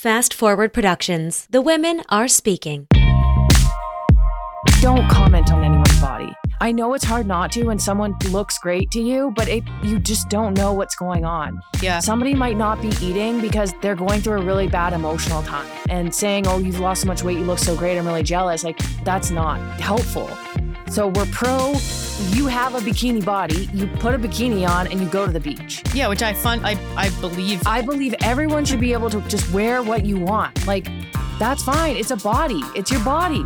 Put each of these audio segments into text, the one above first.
Fast Forward Productions. The women are speaking. Don't comment on anyone's body. I know it's hard not to when someone looks great to you, but it, you just don't know what's going on. Yeah. Somebody might not be eating because they're going through a really bad emotional time and saying, Oh, you've lost so much weight, you look so great, I'm really jealous. Like, that's not helpful. So we're pro, you have a bikini body, you put a bikini on and you go to the beach. Yeah, which I fun I I believe I believe everyone should be able to just wear what you want. Like, that's fine. It's a body, it's your body.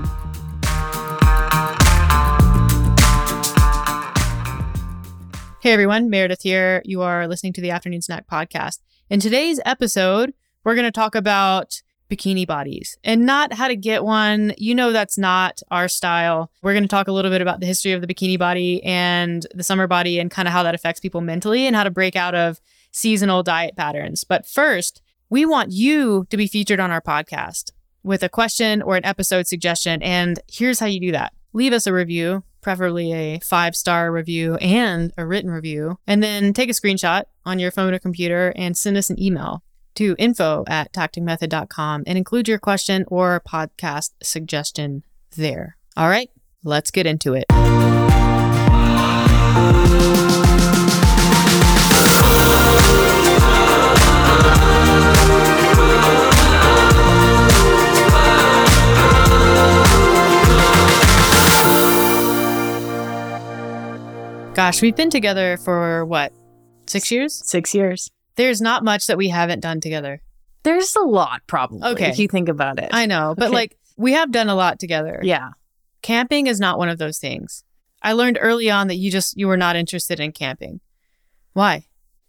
Hey everyone, Meredith here. You are listening to the Afternoon Snack Podcast. In today's episode, we're going to talk about bikini bodies and not how to get one. You know, that's not our style. We're going to talk a little bit about the history of the bikini body and the summer body and kind of how that affects people mentally and how to break out of seasonal diet patterns. But first, we want you to be featured on our podcast with a question or an episode suggestion. And here's how you do that leave us a review, preferably a five star review and a written review, and then take a screenshot on your phone or computer and send us an email to info at tacticmethod.com and include your question or podcast suggestion there. All right, let's get into it. Gosh, we've been together for what, six years? Six years. There's not much that we haven't done together. There's a lot, probably. Okay. If you think about it. I know, but Okay. like we have done a lot together. yeah. Camping is not one of those things. I learned early on that you just you were not interested in camping. Why?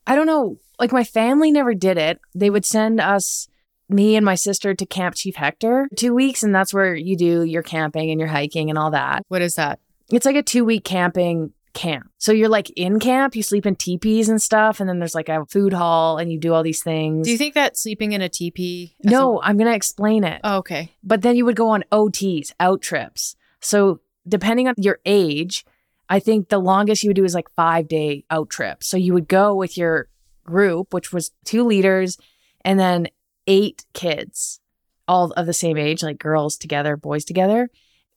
I don't know. Like my family never did it. They would send us, me and my sister, to Camp Chief Hector two weeks, and that's where you do your camping and your hiking and all that. What is that? It's like a two week camping camp. So you're like in camp, you sleep in teepees and stuff, and then there's like a food hall, and you do all these things. Do you think that sleeping in a teepee? no, I'm gonna explain it. Oh, okay. but then you would go on OTs, out trips. So depending on your age, I think the longest you would do is like five day out trip. So you would go with your group, which was two leaders, and then eight kids, all of the same age, like girls together, boys together.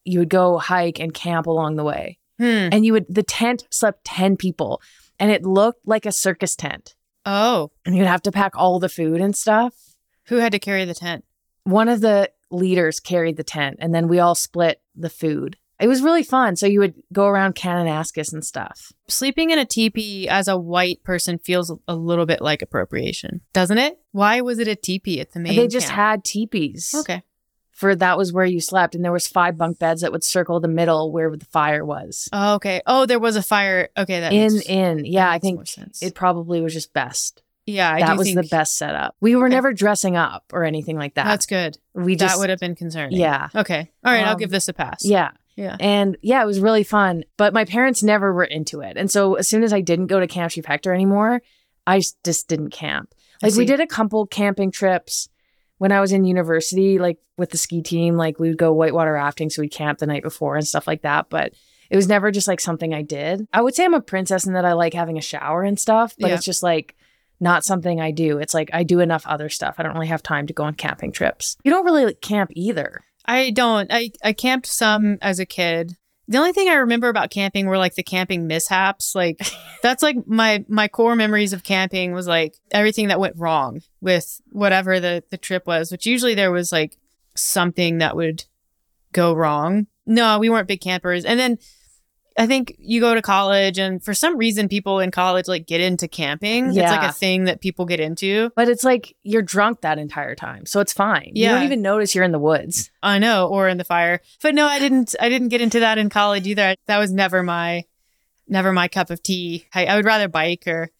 You would go hike and camp along the way. Hmm. And you would, the tent slept 10 people and it looked like a circus tent. Oh, And you'd have to pack all the food and stuff. who had to carry the tent? one of the leaders carried the tent and then we all split the food. It was really fun. So you would go around Kananaskis and stuff. Sleeping in a teepee as a white person feels a little bit like appropriation, doesn't it? Why was it a teepee at the main? they just camp? had teepees. Okay. For that was where you slept and there was five bunk beds that would circle the middle where the fire was. Oh, okay. Oh, there was a fire. Okay, that in makes, in. Yeah, I think it probably was just best. yeah, I that was think the best setup. We were Okay. never dressing up or anything like that. That's good. we just that would have been concerning. Yeah. Okay. All right. I'll Um, give this a pass. Yeah. Yeah. And yeah, it was really fun. But my parents never were into it. And so as soon as I didn't go to Camp Chief Hector anymore, I just didn't camp. Like we did a couple camping trips when I was in university, like with the ski team, like we would go whitewater rafting. So we'd camp the night before and stuff like that. But it was never just like something I did. I would say I'm a princess in that I like having a shower and stuff, but Yeah. it's just like not something I do. It's like I do enough other stuff. I don't really have time to go on camping trips. You don't really like, camp either. I don't. I, I camped some as a kid. The only thing I remember about camping were like the camping mishaps. Like that's like my my core memories of camping was like everything that went wrong with whatever the the trip was, which usually there was like something that would go wrong. No, we weren't big campers. And then I think you go to college and for some reason people in college like get into camping. It's like a thing that people get into. But it's like you're drunk that entire time. So it's fine. Yeah. You don't even notice you're in the woods. I know, or in the fire. But no, I didn't. I didn't get into that in college either. That was never my, never my cup of tea. I, I would rather bike or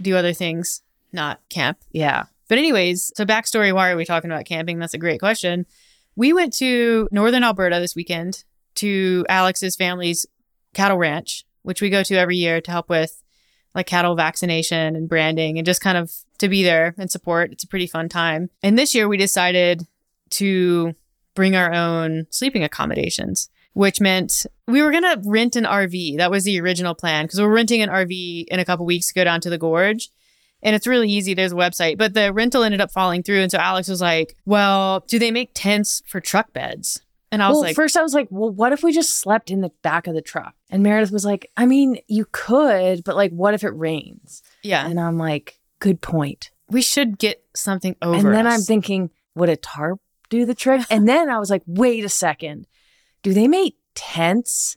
do other things, not camp. Yeah. But anyways, so backstory. Why are we talking about camping? That's a great question. We went to northern Alberta this weekend to Alex's family's cattle ranch, which we go to every year to help with like cattle vaccination and branding and just kind of to be there and support. It's a pretty fun time. And this year we decided to bring our own sleeping accommodations, which meant we were going to rent an RV. That was the original plan because we're renting an RV in a couple weeks to go down to the gorge. And it's really easy. There's a website, but the rental ended up falling through. And so Alex was like, well, do they make tents for truck beds? And I was well, like, first I was like, well, what if we just slept in the back of the truck? And Meredith was like, I mean, you could, but like, what if it rains? yeah, And I'm like, good point. we should get something over. and then I'm thinking, would a tarp do the trick? and then I was like, wait a second. Do they make tents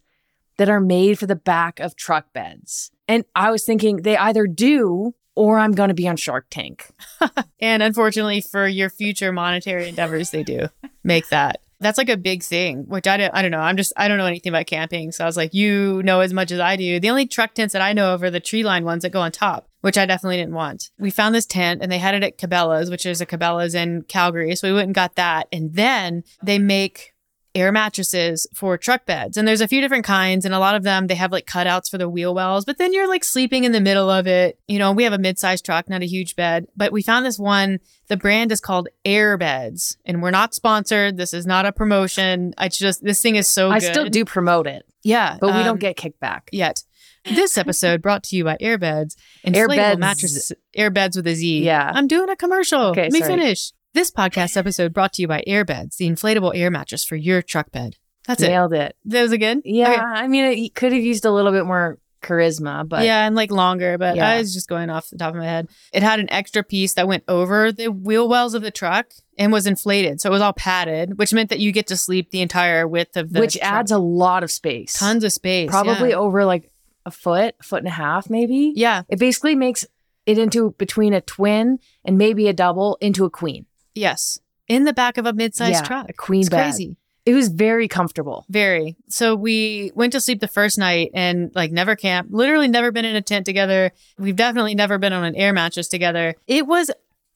that are made for the back of truck beds? And I was thinking they either do or I'm going to be on Shark Tank. And unfortunately, for your future monetary endeavors, they do make that. That's like a big thing, which I don't, I don't know. I'm just, I don't know anything about camping. So I was like, you know as much as I do. The only truck tents that I know of are the tree line ones that go on top, which I definitely didn't want. We found this tent and they had it at Cabela's, which is a Cabela's in Calgary. So we went and got that. And then they make air mattresses for truck beds. And there's a few different kinds, and a lot of them they have like cutouts for the wheel wells, but then you're like sleeping in the middle of it. You know, we have a mid-sized truck, not a huge bed, but we found this one. The brand is called Airbedz, and we're not sponsored. This is not a promotion. I just this thing is so I good. still do promote it, yeah, but we um, don't get kickback. yet. This episode brought to you by Airbedz, inflatable Airbeds. mattresses, Airbedz with a Z. Yeah. I'm doing a commercial. Okay, Let me sorry. finish. This podcast episode brought to you by Airbedz, the inflatable air mattress for your truck bed. That's it. Nailed it. That was it good? Yeah, Okay. I mean, it could have used a little bit more charisma, but yeah, and like longer, but Yeah. I was just going off the top of my head. It had an extra piece that went over the wheel wells of the truck and was inflated. So it was all padded, which meant that you get to sleep the entire width of the which truck. adds a lot of space. tons of space. Probably Yeah. over like a foot, a foot and a half, maybe. yeah. It basically makes it into between a twin and maybe a double into a queen. Yes. In the back of a mid-sized Yeah, truck. a queen It's bed. crazy. It was very comfortable. Very. So we went to sleep the first night and like never camped, literally never been in a tent together. We've definitely never been on an air mattress together. It was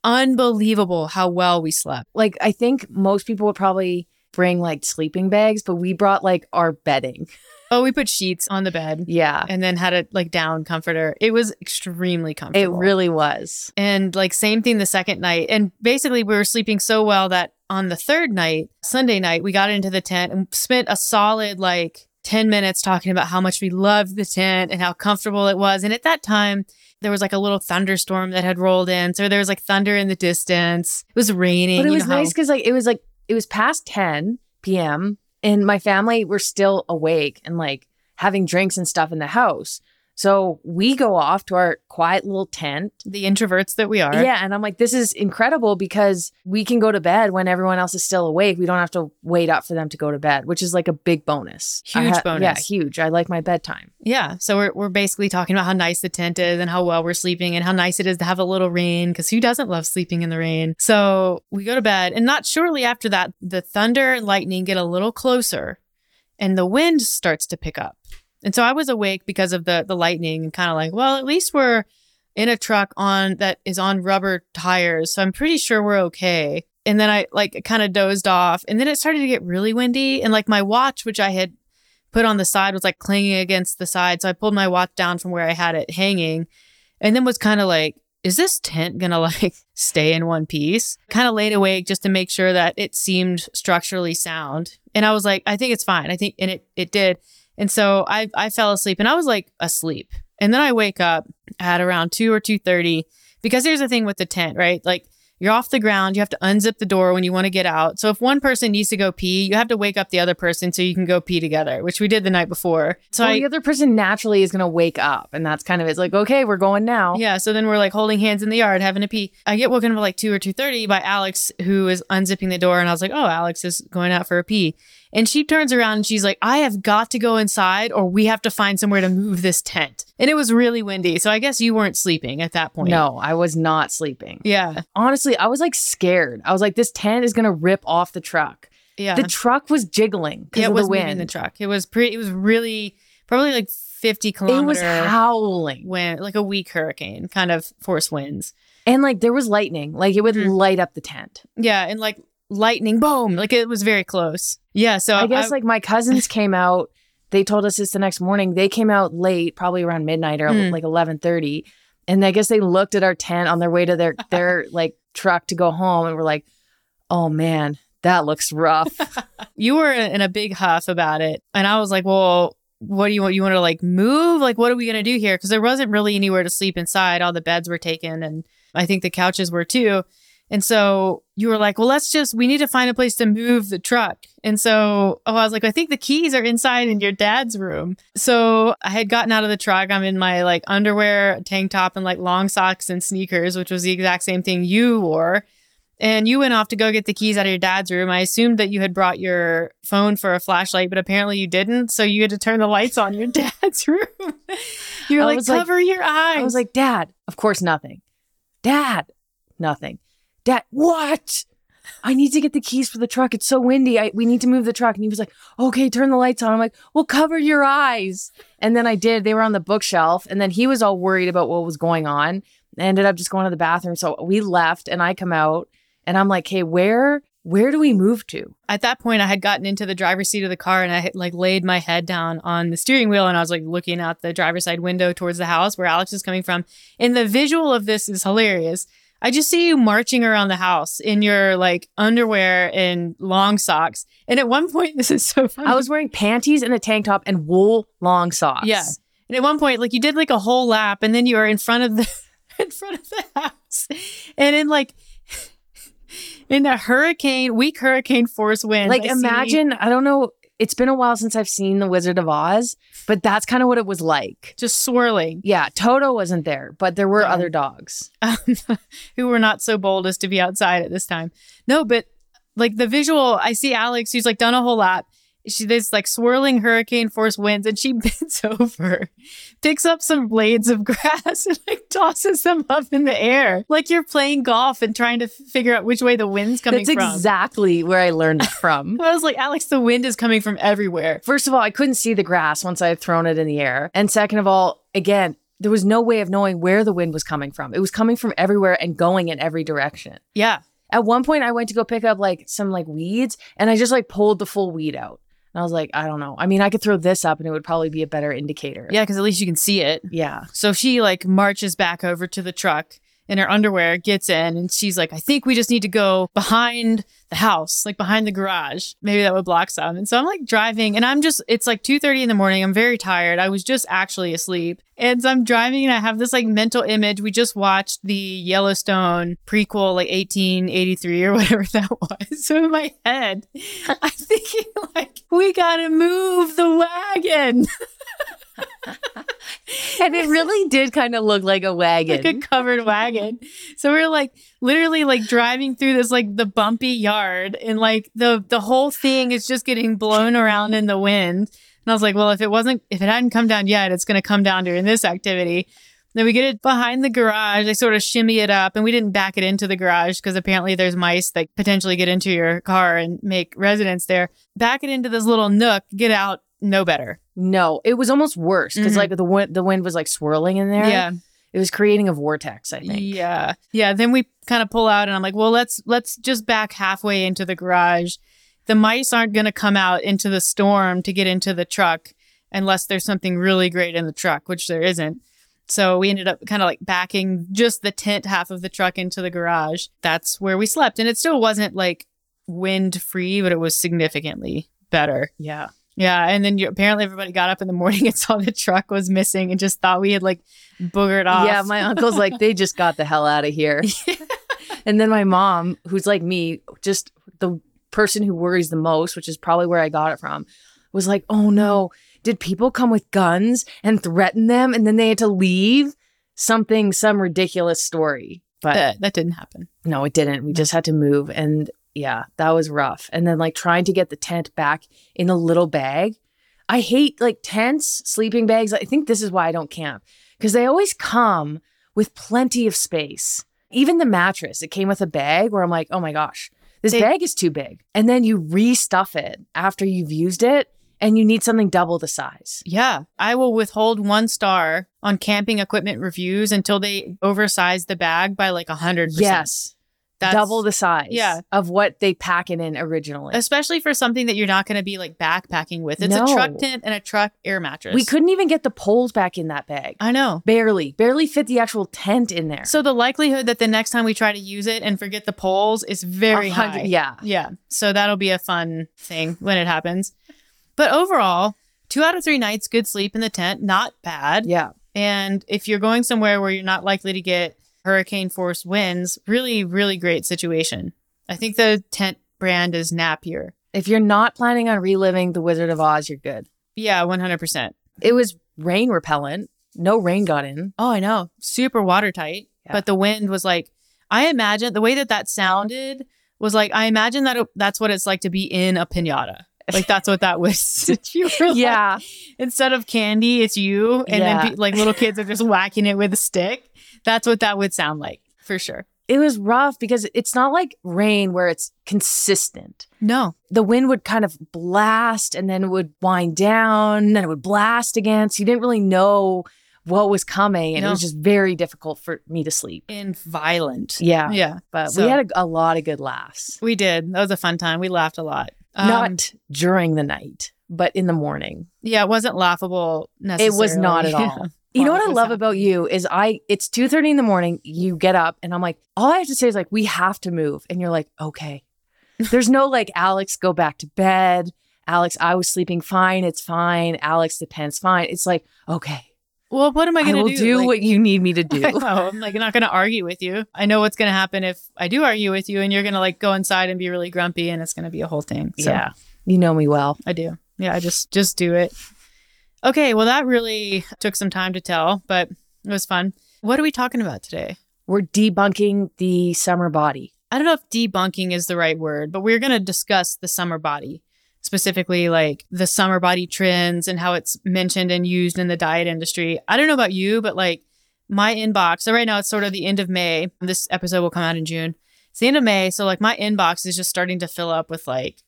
unbelievable how well we slept. Like I think most people would probably bring like sleeping bags, but we brought like our bedding. Oh, we put sheets on the bed Yeah. and then had a like down comforter. It was extremely comfortable. It really was. and like same thing the second night. And basically we were sleeping so well that on the third night, Sunday night, we got into the tent and spent a solid like 10 minutes talking about how much we loved the tent and how comfortable it was. And at that time, there was like a little thunderstorm that had rolled in. So there was like thunder in the distance. It was raining. But it you was know nice because like it was like it was past 10 p.m. and my family were still awake and like having drinks and stuff in the house. So we go off to our quiet little tent. the introverts that we are. Yeah. And I'm like, this is incredible because we can go to bed when everyone else is still awake. We don't have to wait up for them to go to bed, which is like a big bonus. Huge Yeah, bonus. huge. I like my bedtime. Yeah. So we're, we're basically talking about how nice the tent is and how well we're sleeping and how nice it is to have a little rain because who doesn't love sleeping in the rain? So we go to bed and not shortly after that, the thunder and lightning get a little closer and the wind starts to pick up. And so I was awake because of the the lightning and kind of like, well, at least we're in a truck on that is on rubber tires. So I'm pretty sure we're okay. And then I like kind of dozed off and then it started to get really windy and like my watch which I had put on the side was like clinging against the side. So I pulled my watch down from where I had it hanging and then was kind of like, is this tent gonna like stay in one piece? Kind of laid awake just to make sure that it seemed structurally sound. And I was like, I think it's fine. I think, and it, it did. And so I, I fell asleep and I was like asleep. And then I wake up at around two or 2.30 because here's the thing with the tent, right? Like you're off the ground. You have to unzip the door when you want to get out. So if one person needs to go pee, you have to wake up the other person so you can go pee together, which we did the night before. So well, I, the other person naturally is going to wake up. And that's kind of it's like, okay, we're going now. yeah, so then we're like holding hands in the yard, having a pee. I get woken up at like two or two thirty by Alex, who is unzipping the door, and I was like, "Oh, Alex is going out for a pee." And she turns around and she's like, "I have got to go inside, or we have to find somewhere to move this tent." And it was really windy, so I guess you weren't sleeping at that point. No, I was not sleeping. Yeah, Honestly, I was like scared. I was like, this tent is going to rip off the truck. yeah. The truck was jiggling because yeah, of the wind. the truck. It was pretty. It was really probably like fifty kilometers. it was howling. wind, like a weak hurricane kind of force winds. And like there was lightning. Like it would Mhm. light up the tent. Yeah, and like lightning, boom! Like it was very close. Yeah, so I guess like my cousins came out. They told us this the next morning. They came out late, probably around midnight or Mm. like eleven thirty. And I guess they looked at our tent on their way to their their like truck to go home and were like, "Oh man, that looks rough." you were in a big huff about it, and I was like, well. what do you want? You want to like move? Like, what are we going to do here? Because there wasn't really anywhere to sleep inside. All the beds were taken, and I think the couches were too. And so you were like, well, let's just, we need to find a place to move the truck. And so oh, I was like, I think the keys are inside in your dad's room. So I had gotten out of the truck. I'm in my like underwear, tank top, and like long socks and sneakers, which was the exact same thing you wore. And you went off to go get the keys out of your dad's room. I assumed that you had brought your phone for a flashlight, but apparently you didn't. So you had to turn the lights on your dad's room. you were I like, was like- cover your eyes. I was like, Dad, of course, nothing. Dad, nothing. Dad, what? I need to get the keys for the truck. It's so windy. I, we need to move the truck. And he was like, okay, turn the lights on. I'm like, well, cover your eyes. And then I did. They were on the bookshelf. And then he was all worried about what was going on. I ended up just going to the bathroom. So we left and I come out and I'm like, hey, where, where do we move to? at that point I had gotten into the driver's seat of the car and I had like laid my head down on the steering wheel and I was like looking out the driver's side window towards the house where Alex is coming from. And the visual of this is hilarious. I just see you marching around the house in your like underwear and long socks. And at one point, this is so funny. I was wearing panties and a tank top and wool long socks. Yeah. And at one point, like you did like a whole lap, and then you were in front of the in front of the house, and in like in a hurricane, weak hurricane force wind. Like I see- imagine, I don't know. It's been a while since I've seen The Wizard of Oz, but that's kind of what it was like. just swirling, Yeah, Toto wasn't there, but there were Darn. other dogs. who were not so bold as to be outside at this time. No, but like the visual, I see Alex, who's like done a whole lap. She this like swirling hurricane force winds, and she bends over, picks up some blades of grass, and like tosses them up in the air, like you're playing golf and trying to f- figure out which way the wind's coming That's from. exactly where I learned it from. I was like, Alex, the wind is coming from everywhere. First of all, I couldn't see the grass once I had thrown it in the air. And second of all, again, there was no way of knowing where the wind was coming from. It was coming from everywhere and going in every direction. Yeah. At one point, I went to go pick up like some like weeds and I just like pulled the full weed out. And I was like, I don't know. I mean, I could throw this up and it would probably be a better indicator. Yeah, because at least you can see it. Yeah. So she like marches back over to the truck in her underwear, gets in, and she's like, I think we just need to go behind the house, like behind the garage. Maybe that would block some. And so I'm like driving and I'm just it's like 2:30 in the morning. I'm very tired. I was just actually asleep. And so I'm driving and I have this like mental image. We just watched the Yellowstone prequel, like 1883 or whatever that was. So in my head, I'm thinking like, we gotta move the wagon. And it really did kind of look like a wagon. like a covered wagon. So we are like literally like driving through this like the bumpy yard and like the the whole thing is just getting blown around in the wind. And I was like, well, if it wasn't if it hadn't come down yet, it's gonna come down during this activity. Then we get it behind the garage. I sort of shimmy it up, and we didn't back it into the garage because apparently there's mice that potentially get into your car and make residence there. Back it into this little nook, get out, no better. no, it was almost worse because Mhm. like the wind, the wind was like swirling in there. Yeah. It was creating a vortex, I think. Yeah. Yeah. Then we kind of pull out and I'm like, well, let's let's just back halfway into the garage. The mice aren't gonna come out into the storm to get into the truck unless there's something really great in the truck, which there isn't. So we ended up kind of like backing just the tent half of the truck into the garage. That's where we slept. And it still wasn't like wind free, but it was significantly better. Yeah. Yeah, and then you, apparently everybody got up in the morning and saw the truck was missing and just thought we had like boogered off. Yeah, my uncle's like, they just got the hell out of here. and then my mom, who's like me, just the person who worries the most, which is probably where I got it from, was like, oh no, did people come with guns and threaten them and then they had to leave? Something, some ridiculous story. But that, that didn't happen. no, it didn't. We just had to move. And yeah, that was rough. And then like trying to get the tent back in a little bag. I hate like tents, sleeping bags. I think this is why I don't camp because they always come with plenty of space. Even the mattress, it came with a bag where I'm like, oh my gosh, this They- bag is too big. And then you restuff it after you've used it and you need something double the size. Yeah, I will withhold one star on camping equipment reviews until they oversize the bag by like a hundred percent. Yes. That's double the size yeah. of what they pack it in originally. especially for something that you're not going to be like backpacking with. It's a truck tent and a truck air mattress. We couldn't even get the poles back in that bag. I know. Barely, barely fit the actual tent in there. So the likelihood that the next time we try to use it and forget the poles is very high. Yeah. Yeah. So that'll be a fun thing when it happens. But overall, two out of three nights, good sleep in the tent, not bad. Yeah. And if you're going somewhere where you're not likely to get hurricane force winds, really, really great situation. I think the tent brand is Napier. If you're not planning on reliving The Wizard of Oz, you're good. Yeah, 100%. It was rain repellent. No rain got in. Oh, I know. Super watertight. Yeah. But the wind was like, I imagine the way that that sounded was like, I imagine that it, that's what it's like to be in a pinata. Like that's what that was. you were like- Yeah. instead of candy, it's you. And Yeah. then pe- like little kids are just whacking it with a stick. That's what that would sound like for sure. It was rough because it's not like rain where it's consistent. No. The wind would kind of blast and then it would wind down, then it would blast again. So you didn't really know what was coming. And it was just very difficult for me to sleep. And violent. Yeah. Yeah. But So- we had a, a lot of good laughs. We did. That was a fun time. We laughed a lot. Um, not during the night, but in the morning. yeah, it wasn't laughable It was not at all. You know what I love about you is I it's 2:30 in the morning, you get up and I'm like, all I have to say is like we have to move and you're like, okay. There's no like Alex go back to bed. Alex, I was sleeping fine, it's fine. Alex, the pen's fine. It's like, okay. Well, what am I I going to do? I will do? Like- what you need me to I do. know. I'm like not going to argue with you. I know what's going to happen if I do argue with you, and you're going to like go inside and be really grumpy, and it's going to be a whole thing. So yeah. You know me well. I do. Yeah, I just just do it. Okay, well that really took some time to tell, but it was fun. What are we talking about today? We're debunking the summer body. I don't know if debunking is the right word, but we're going to discuss the summer body, specifically like the summer body trends and how it's mentioned and used in the diet industry. I don't know about you, but like my inbox, so right now it's sort of the end of May. This episode will come out in June. It's the end of May. So like my inbox is just starting to fill up with like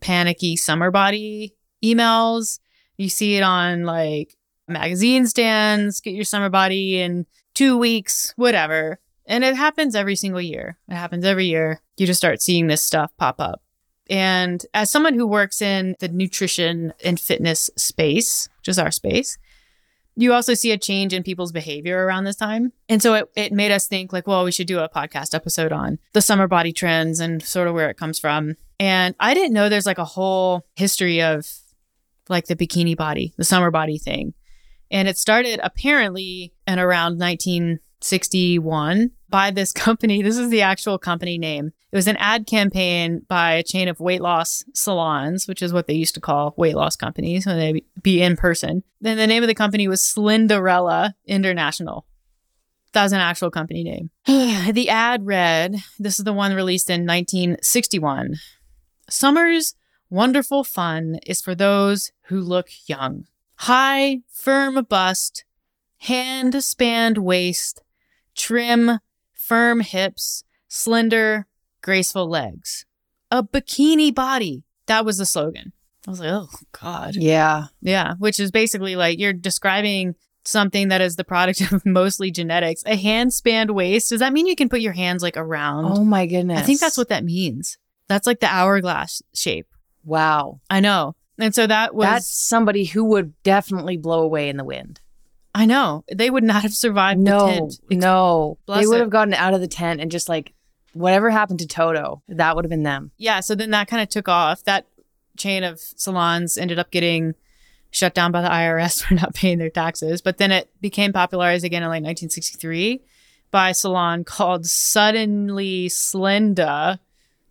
panicky summer body emails. You see it on like magazine stands, get your summer body in two weeks, whatever. And it happens every single year. It happens every year. You just start seeing this stuff pop up. And as someone who works in the nutrition and fitness space, which is our space, you also see a change in people's behavior around this time. And so it, it made us think like, well, we should do a podcast episode on the summer body trends and sort of where it comes from. And I didn't know there's like a whole history of like the bikini body, the summer body thing. And it started apparently in around 1961 by this company. This is the actual company name. It was an ad campaign by a chain of weight loss salons, which is what they used to call weight loss companies when they be in person. Then the name of the company was Slenderella International. That was an actual company name. the ad read this is the one released in 1961. Summer's wonderful fun is for those who look young. High, firm bust, hand spanned waist, trim, firm hips, slender, graceful legs. A bikini body. That was the slogan. I was like, oh, God. Yeah. Yeah, which is basically like you're describing something that is the product of mostly genetics. A hand spanned waist. Does that mean you can put your hands like around? Oh my goodness. I think that's what that means. That's like the hourglass shape. Wow. I know. And so that was That's somebody who would definitely blow away in the wind. I know. They would not have survived No, the tent. no. Bless they would it. have gotten out of the tent and just like whatever happened to Toto, that would have been them. Yeah, so then that kind of took off. That chain of salons ended up getting shut down by the IRS for not paying their taxes. But then it became popularized again in like 1963 by a salon called Suddenly Slender.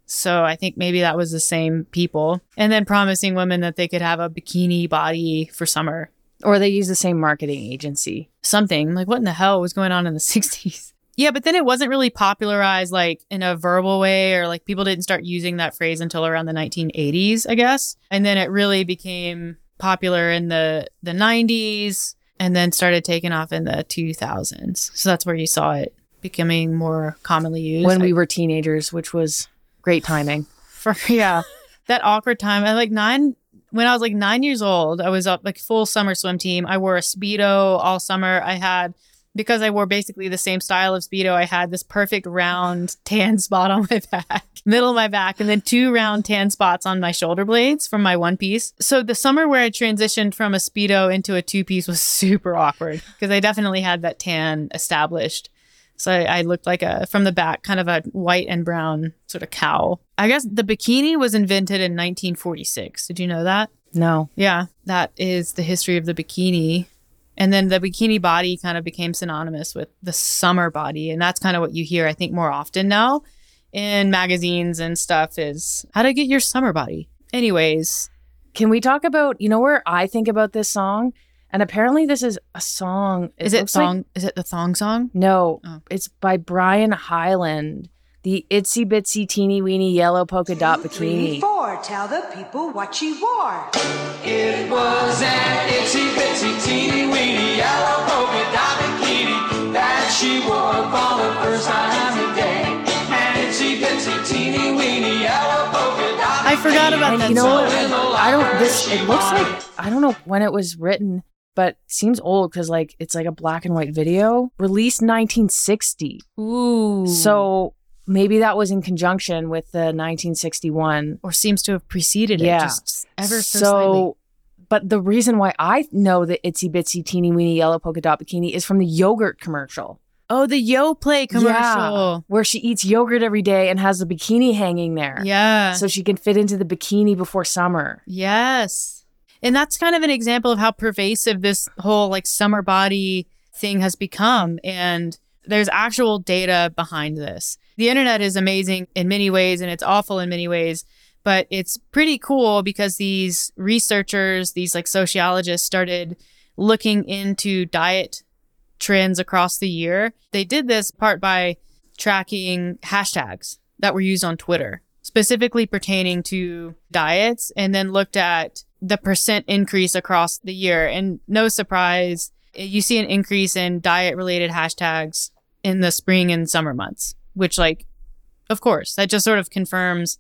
So I think maybe that was the same people. And then promising women that they could have a bikini body for summer. Or they use the same marketing agency. Something like what in the hell was going on in the 60s? Yeah, but then it wasn't really popularized like in a verbal way or like people didn't start using that phrase until around the 1980s, I guess. And then it really became popular in the the 90s and then started taking off in the 2000s. So that's where you saw it becoming more commonly used. when we were teenagers, which was great timing. for yeah that awkward time. I like nine when i was like nine years old i was up like full summer swim team. I wore a speedo all summer. I had because i wore basically the same style of speedo i had this perfect round tan spot on my back middle of my back and then two round tan spots on my shoulder blades from my one piece. So the summer where i transitioned from a speedo into a two piece was super awkward because i definitely had that tan established so I, I looked like a from the back, kind of a white and brown sort of cow. I guess the bikini was invented in 1946. Did you know that? No. Yeah, that is the history of the bikini. And then the bikini body kind of became synonymous with the summer body. And that's kind of what you hear, I think, more often now in magazines and stuff is how to get your summer body. Anyways, Can we talk about, you know, where I think about this song? And apparently this is a song. is it looks like- is it the thong song? no, Oh. it's by Brian Hyland. The itsy bitsy teeny weeny yellow polka dot Three, bikini. four, tell the people what she wore. It was an itsy bitsy teeny weeny yellow polka dot bikini that she wore for the first time today. An itsy bitsy teeny weeny yellow polka dot I forgot about And that you know song. what? I don't. This it looks like I don't know when it was written, but seems old because like it's like a black and white video released 1960. Ooh. So maybe that was in conjunction with the 1961. or seems to have preceded it Yeah. just ever so, so slightly. but the reason why I know the itsy bitsy teeny weeny yellow polka dot bikini is from the yogurt commercial. Oh, the Yoplait Yeah, commercial. where she eats yogurt every day and has the bikini hanging there. Yeah. So she can fit into the bikini before summer. Yes. And that's kind of an example of how pervasive this whole like summer body thing has become. And there's actual data behind this. The internet is amazing in many ways and it's awful in many ways, but it's pretty cool because these researchers, these like sociologists started looking into diet trends across the year. They did this part by tracking hashtags that were used on Twitter, specifically pertaining to diets, and then looked at the percent increase across the year. And no surprise, you see an increase in diet related hashtags in the spring and summer months, which, like, of course, that just sort of confirms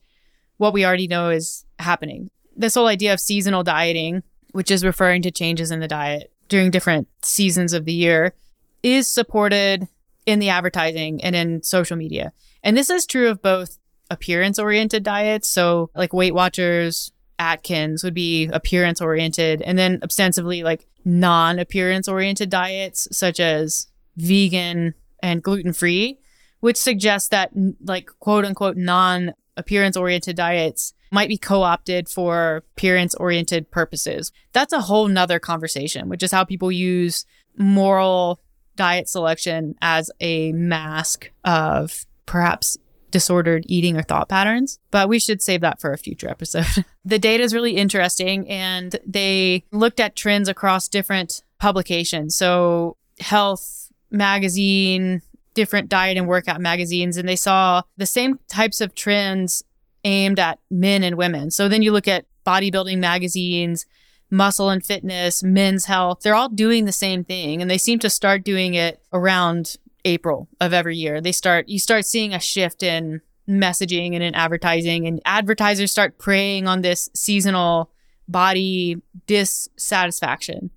what we already know is happening. This whole idea of seasonal dieting, which is referring to changes in the diet during different seasons of the year, is supported in the advertising and in social media. And this is true of both appearance oriented diets. So, like Weight Watchers, Atkins would be appearance oriented, and then ostensibly like non appearance oriented diets, such as vegan and gluten free, which suggests that like quote unquote non appearance oriented diets might be co opted for appearance oriented purposes. That's a whole nother conversation, which is how people use moral diet selection as a mask of perhaps disordered eating or thought patterns, but we should save that for a future episode. the data is really interesting and they looked at trends across different publications. So, Health magazine, different diet and workout magazines, and they saw the same types of trends aimed at men and women. So, then you look at bodybuilding magazines, muscle and fitness, men's health, they're all doing the same thing. And they seem to start doing it around April of every year. They start, you start seeing a shift in messaging and in advertising, and advertisers start preying on this seasonal body dissatisfaction.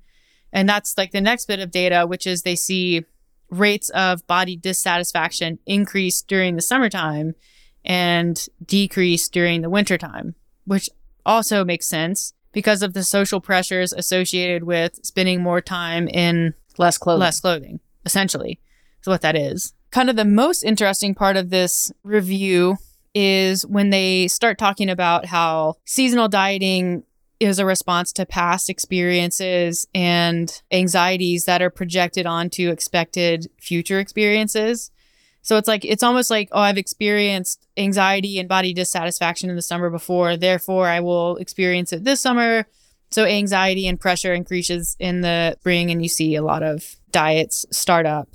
And that's like the next bit of data, which is they see rates of body dissatisfaction increase during the summertime and decrease during the wintertime, which also makes sense because of the social pressures associated with spending more time in Less clothing. less clothing, essentially, what that is. Kind of the most interesting part of this review is when they start talking about how seasonal dieting is a response to past experiences and anxieties that are projected onto expected future experiences. So it's like, it's almost like, oh, I've experienced anxiety and body dissatisfaction in the summer before. Therefore, I will experience it this summer. So anxiety and pressure increases in the spring, and you see a lot of diets start up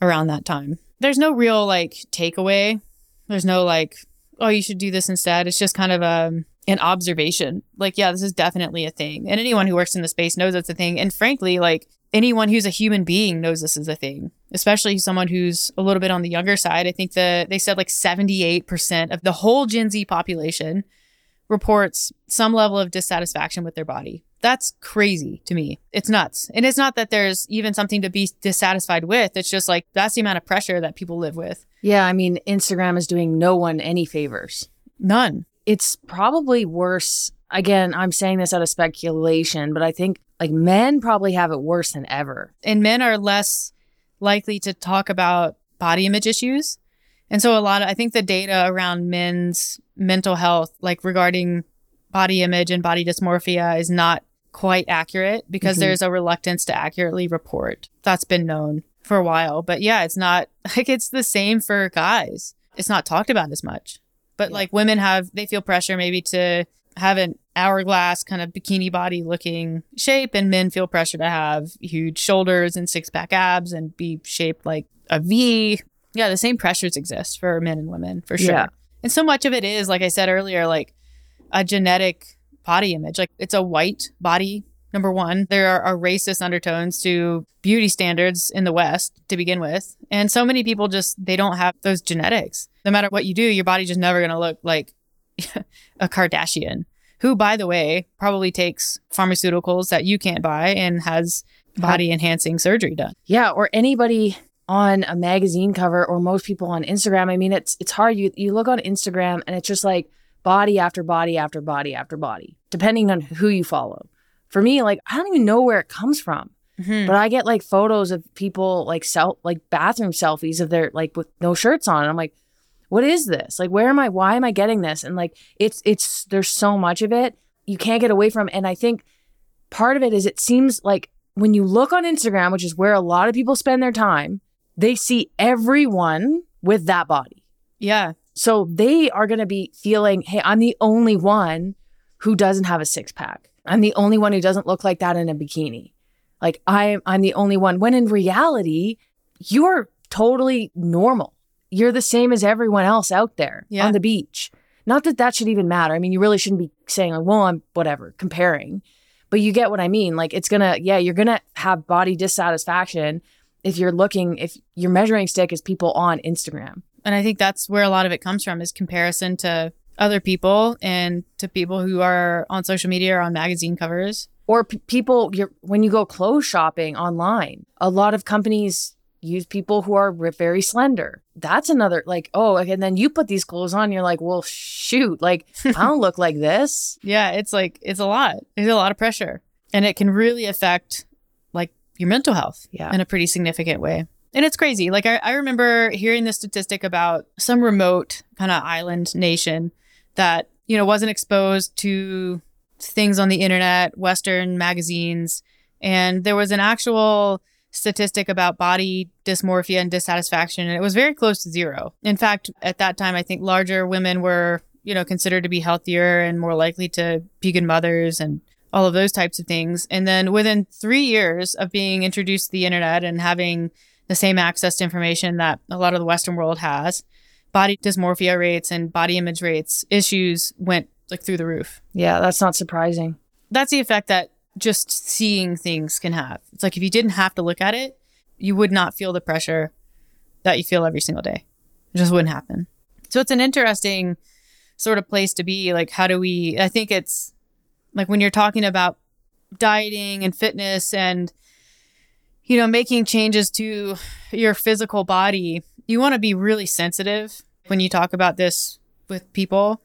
around that time. There's no real like takeaway. There's no like, oh, you should do this instead. It's just kind of um, an observation. Like, yeah, this is definitely a thing. And anyone who works in the space knows it's a thing. And frankly, like anyone who's a human being knows this is a thing, especially someone who's a little bit on the younger side. I think the they said like 78% of the whole Gen Z population reports some level of dissatisfaction with their body. That's crazy to me. It's nuts. And it's not that there's even something to be dissatisfied with. It's just like that's the amount of pressure that people live with. Yeah, I mean, Instagram is doing no one any favors. None. It's probably worse. Again, I'm saying this out of speculation, but I think like men probably have it worse than ever. And men are less likely to talk about body image issues. And so a lot of I think the data around men's mental health like regarding body image and body dysmorphia is not quite accurate because Mhm. there's a reluctance to accurately report. That's been known for a while. But yeah, it's not like it's the same for guys. It's not talked about as much. But Yeah. like women have, they feel pressure maybe to have an hourglass kind of bikini body looking shape, and men feel pressure to have huge shoulders and six pack abs and be shaped like a V. Yeah, the same pressures exist for men and women for sure. Yeah. And so much of it is, like I said earlier, like a genetic body image. Like it's a white body, number one. There are, are racist undertones to beauty standards in the West to begin with. And so many people just, they don't have those genetics. No matter what you do, your body's just never going to look like a Kardashian, who, by the way, probably takes pharmaceuticals that you can't buy and has body enhancing surgery done. Yeah, or anybody on a magazine cover or most people on Instagram. I mean, it's it's hard. You you look on Instagram and it's just like body after body after body after body, depending on who you follow. For me, like I don't even know where it comes from. Mm-hmm. But I get like photos of people like self like bathroom selfies of their like with no shirts on. And I'm like, what is this? Like where am I why am I getting this? And like it's it's there's so much of it you can't get away from. And I think part of it is it seems like when you look on Instagram, which is where a lot of people spend their time, they see everyone with that body. Yeah. So they are going to be feeling, hey, I'm the only one who doesn't have a six pack. I'm the only one who doesn't look like that in a bikini. Like I'm, I'm the only one. When in reality, you're totally normal. You're the same as everyone else out there Yeah. on the beach. Not that that should even matter. I mean, you really shouldn't be saying like, well, I'm whatever comparing, but you get what I mean. Like it's gonna, yeah, you're gonna have body dissatisfaction if you're looking, if your measuring stick is people on Instagram. And I think that's where a lot of it comes from is comparison to other people and to people who are on social media or on magazine covers. or p- people you're, when you go clothes shopping online a lot of companies use people who are very slender that's another like oh and then you put these clothes on you're like well shoot like i don't look like this Yeah, it's like it's a lot. There's a lot of pressure. And it can really affect like your mental health Yeah. in a pretty significant way. And it's crazy. Like I, I remember hearing this statistic about some remote kind of island nation that, you know, wasn't exposed to things on the internet, Western magazines. And there was an actual statistic about body dysmorphia and dissatisfaction, and it was very close to zero. In fact, at that time, I think larger women were, you know, considered to be healthier and more likely to be good mothers and all of those types of things. And then within three years of being introduced to the internet and having the same access to information that a lot of the Western world has, body dysmorphia rates and body image rates issues went like through the roof. yeah that's not surprising That's the effect that just seeing things can have. It's like if you didn't have to look at it, you would not feel the pressure that you feel every single day. It just wouldn't happen. So it's an interesting sort of place to be. Like, how do we? I think it's like when you're talking about dieting and fitness and you know making changes to your physical body you want to be really sensitive when you talk about this with people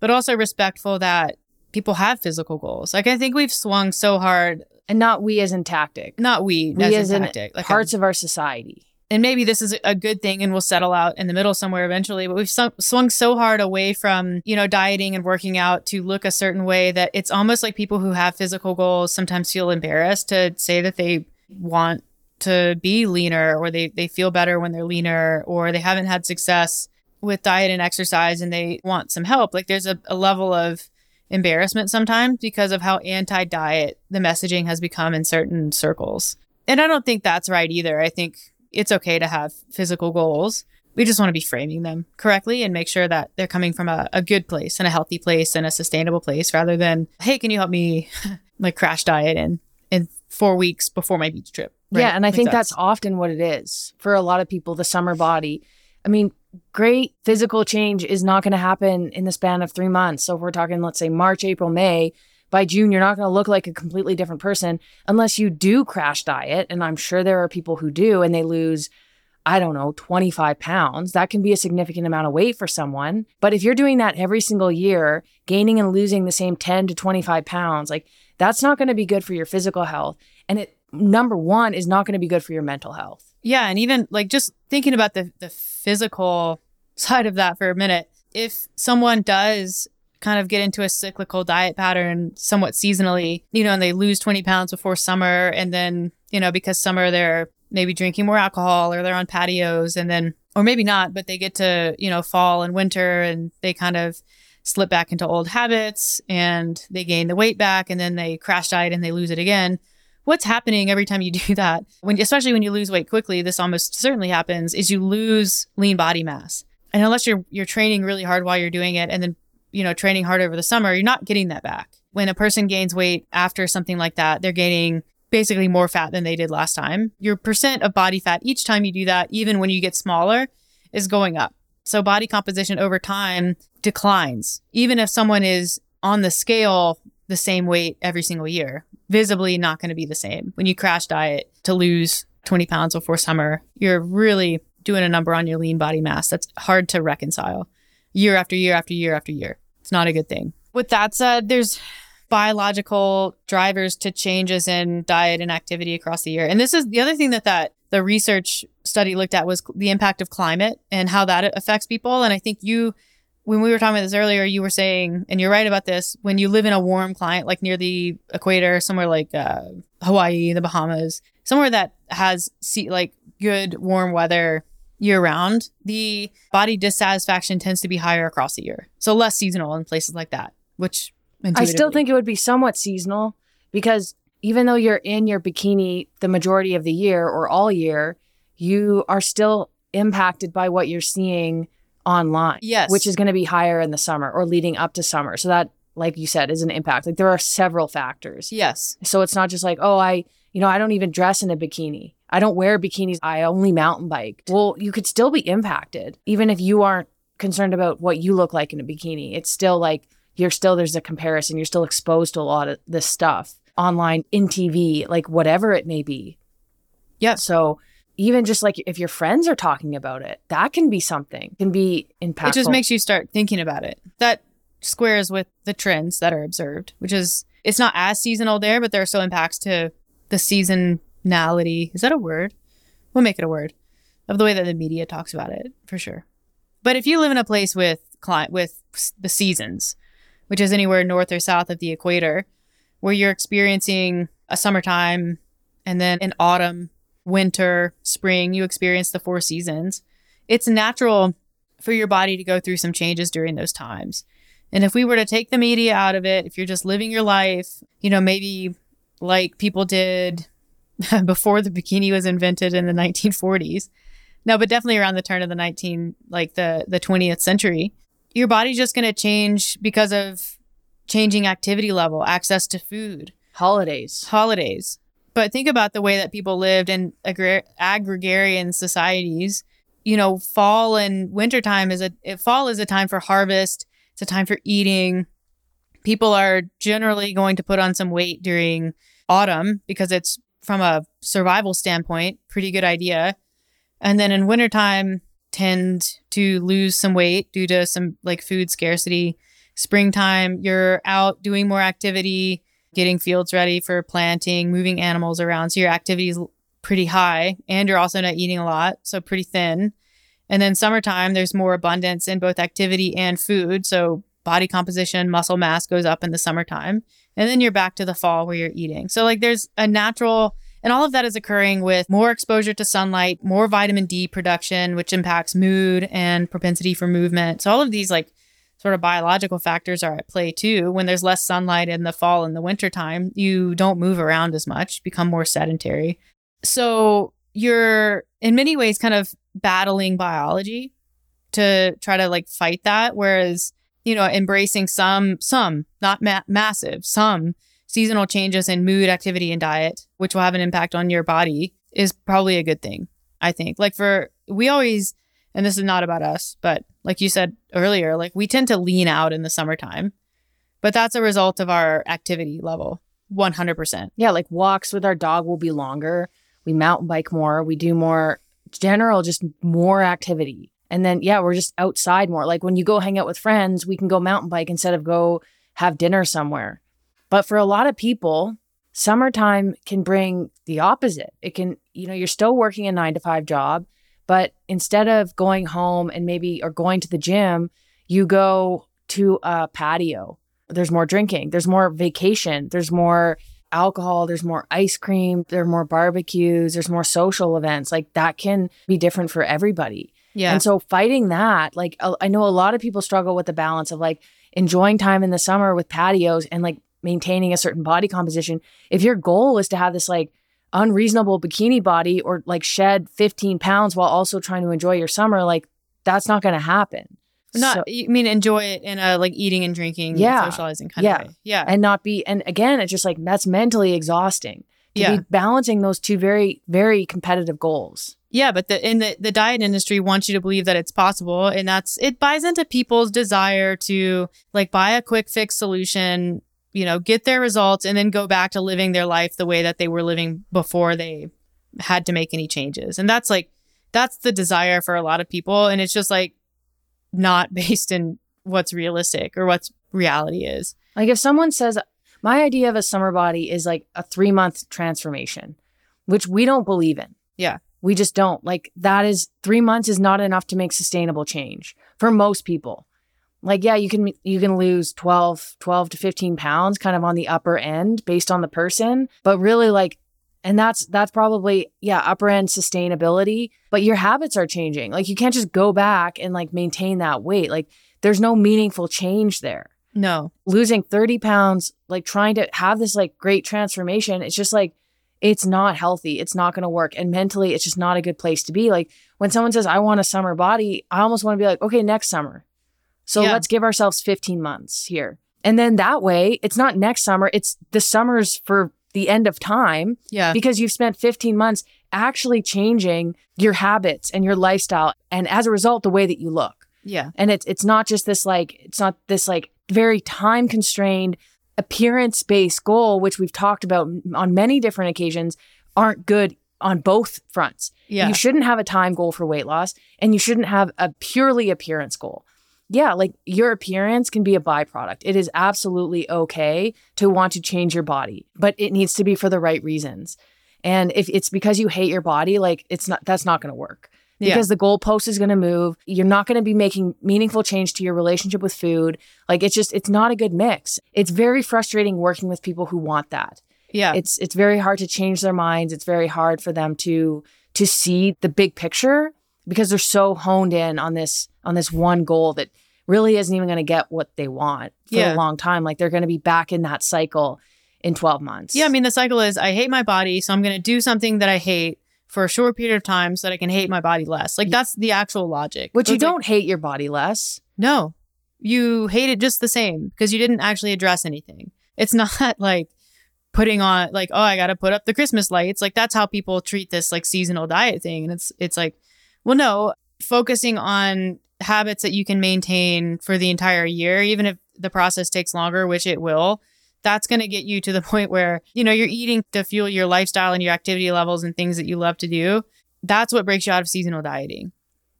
but also respectful that people have physical goals. Like i think we've swung so hard. And not we as in tactic. Not we, we as, as in tactic, like parts of our society. And maybe this is a good thing and we'll settle out in the middle somewhere eventually but we've swung so hard away from you know dieting and working out to look a certain way that it's almost like people who have physical goals sometimes feel embarrassed to say that they want to be leaner or they, they feel better when they're leaner or they haven't had success with diet and exercise and they want some help like there's a, a level of embarrassment sometimes because of how anti-diet the messaging has become in certain circles and i don't think that's right either i think it's okay to have physical goals. We just want to be framing them correctly and make sure that they're coming from a, a good place and a healthy place and a sustainable place rather than, hey, can you help me like crash diet in, in four weeks before my beach trip? Right? Yeah, and I think that's often what it is for a lot of people, the summer body. I mean, great physical change is not going to happen in the span of three months. So if we're talking, let's say March, April, May, by June, you're not going to look like a completely different person unless you do crash diet. And I'm sure there are people who do and they lose, I don't know, 25 pounds. That can be a significant amount of weight for someone. But if you're doing that every single year, gaining and losing the same 10 to 25 pounds, like that's not going to be good for your physical health. And it, number one, is not going to be good for your mental health. Yeah, and even like just thinking about the the physical side of that for a minute. If someone does kind of get into a cyclical diet pattern somewhat seasonally, you know, and they lose 20 pounds before summer. And then, you know, because summer they're maybe drinking more alcohol or they're on patios and then, or maybe not, but they get to, you know, fall and winter and they kind of slip back into old habits and they gain the weight back and then they crash diet and they lose it again. What's happening every time you do that, when especially when you lose weight quickly, this almost certainly happens, is you lose lean body mass. And unless you're you're training really hard while you're doing it and then you know, training hard over the summer, you're not getting that back. When a person gains weight after something like that, they're gaining basically more fat than they did last time. Your percent of body fat each time you do that, even when you get smaller, is going up. So body composition over time declines, even if someone is on the scale the same weight every single year. Visibly not going to be the same. When you crash diet to lose 20 pounds before summer, you're really doing a number on your lean body mass. That's hard to reconcile year after year after year after year. It's not a good thing. With that said, there's biological drivers to changes in diet and activity across the year. And this is the other thing that that the research study looked at was the impact of climate and how that affects people. And I think you, when we were talking about this earlier, you were saying, and you're right about this, when you live in a warm climate, like near the equator, somewhere like uh, Hawaii, the Bahamas, somewhere that has sea, like good warm weather, year round, the body dissatisfaction tends to be higher across the year. So less seasonal in places like that, which I still think it would be somewhat seasonal because even though you're in your bikini the majority of the year or all year, you are still impacted by what you're seeing online. Yes. Which is going to be higher in the summer or leading up to summer. So that, like you said, is an impact. Like there are several factors. Yes. So it's not just like, oh, I, you know, I don't even dress in a bikini. I don't wear bikinis. I only mountain bike. Well, you could still be impacted, even if you aren't concerned about what you look like in a bikini. It's still like you're still, there's a comparison. You're still exposed to a lot of this stuff online, in TV, like whatever it may be. Yeah. So even just like if your friends are talking about it, that can be something, can be impactful. It just makes you start thinking about it. That squares with the trends that are observed, which is it's not as seasonal there, but there are still impacts to the seasonality. Is that a word? We'll make it a word of the way that the media talks about it for sure. But if you live in a place with cli- with the seasons, which is anywhere north or south of the equator, where you're experiencing a summertime and then an autumn, winter, spring, you experience the four seasons. It's natural for your body to go through some changes during those times. And if we were to take the media out of it, if you're just living your life, you know, maybe like people did before the bikini was invented in the 1940s. No, but definitely around the turn of the 19 like the the 20th century. Your body's just going to change because of changing activity level, access to food, holidays. holidays. But think about the way that people lived in agrar- agrarian societies. You know, fall and wintertime is a fall is a time for harvest. It's a time for eating. People are generally going to put on some weight during autumn because it's from a survival standpoint, pretty good idea. And then in wintertime, tend to lose some weight due to some like food scarcity. Springtime, you're out doing more activity, getting fields ready for planting, moving animals around. So your activity is pretty high and you're also not eating a lot, so pretty thin. And then summertime, there's more abundance in both activity and food. So body composition, muscle mass goes up in the summertime. And then you're back to the fall where you're eating. So, like, there's a natural, and all of that is occurring with more exposure to sunlight, more vitamin D production, which impacts mood and propensity for movement. So, all of these, like, sort of biological factors are at play too. When there's less sunlight in the fall and the winter time, you don't move around as much, become more sedentary. So, you're in many ways kind of battling biology to try to like fight that. Whereas you know, embracing some, some, not ma- massive, some seasonal changes in mood, activity, and diet, which will have an impact on your body, is probably a good thing. I think. Like for, we always, and this is not about us, but like you said earlier, like we tend to lean out in the summertime, but that's a result of our activity level, 100%. Yeah, like walks with our dog will be longer. We mountain bike more. We do more general, just more activity. And then, yeah, we're just outside more. Like when you go hang out with friends, we can go mountain bike instead of go have dinner somewhere. But for a lot of people, summertime can bring the opposite. It can, you know, you're still working a nine to five job, but instead of going home and maybe or going to the gym, you go to a patio, there's more drinking, there's more vacation, there's more alcohol, there's more ice cream, there are more barbecues, there's more social events. Like that can be different for everybody. Yeah. And so fighting that, like I know a lot of people struggle with the balance of like enjoying time in the summer with patios and like maintaining a certain body composition. If your goal is to have this like unreasonable bikini body or like shed 15 pounds while also trying to enjoy your summer, like that's not going to happen. Not, So- you mean enjoy it in a like eating and drinking, Yeah. socializing kind Yeah. of way. Yeah. and not be, and again, it's just like that's mentally exhausting to Yeah. be balancing those two very, very competitive goals. Yeah, but the in the, the diet industry wants you to believe that it's possible and that's it buys into people's desire to like buy a quick fix solution, you know, get their results and then go back to living their life the way that they were living before they had to make any changes. And that's like that's the desire for a lot of people and it's just like not based in what's realistic or what's reality is. Like if someone says, my idea of a summer body is like a three month transformation, which we don't believe in. Yeah. We just don't. Like that is three months is not enough to make sustainable change for most people. Like, yeah, you can you can lose 12, 12 to 15 pounds kind of on the upper end based on the person. But really like and that's that's probably yeah, upper end sustainability. But your habits are changing. Like you can't just go back and like maintain that weight. Like there's no meaningful change there No. losing 30 pounds, like trying to have this like great transformation, it's just like, it's not healthy. It's not going to work. And mentally, it's just not a good place to be. Like when someone says, I want a summer body, I almost want to be like, okay, next summer. So Yeah. let's give ourselves 15 months here. And then that way, it's not next summer, it's the summers for the end of time Yeah. because you've spent 15 months actually changing your habits and your lifestyle. And as a result, the way that you look yeah. and it's it's not just this like it's not this like very time constrained appearance based goal which we've talked about on many different occasions aren't good on both fronts Yeah. you shouldn't have a time goal for weight loss and you shouldn't have a purely appearance goal yeah like your appearance can be a byproduct it is absolutely okay to want to change your body but it needs to be for the right reasons and if it's because you hate your body like it's not that's not going to work Yeah. because the goalpost is going to move. You're not going to be making meaningful change to your relationship with food. Like it's just, it's not a good mix. It's very frustrating working with people who want that. yeah. It's, it's very hard to change their minds. It's very hard for them to, to see the big picture because they're so honed in on this, on this one goal that really isn't even going to get what they want for Yeah. a long time. Like they're going to be back in that cycle in 12 months. Yeah, I mean, the cycle is I hate my body, so I'm going to do something that I hate for a short period of time so that I can hate my body less. Like, that's the actual logic. But So you like, don't hate your body less. no, you hate it just the same because you didn't actually address anything. It's not like putting on, like, oh, I got to put up the Christmas lights. Like, that's how people treat this like seasonal diet thing. And it's, it's like, well, no, focusing on habits that you can maintain for the entire year, even if the process takes longer, which it will, that's going to get you to the point where, you know, you're eating to fuel your lifestyle and your activity levels and things that you love to do. That's what breaks you out of seasonal dieting.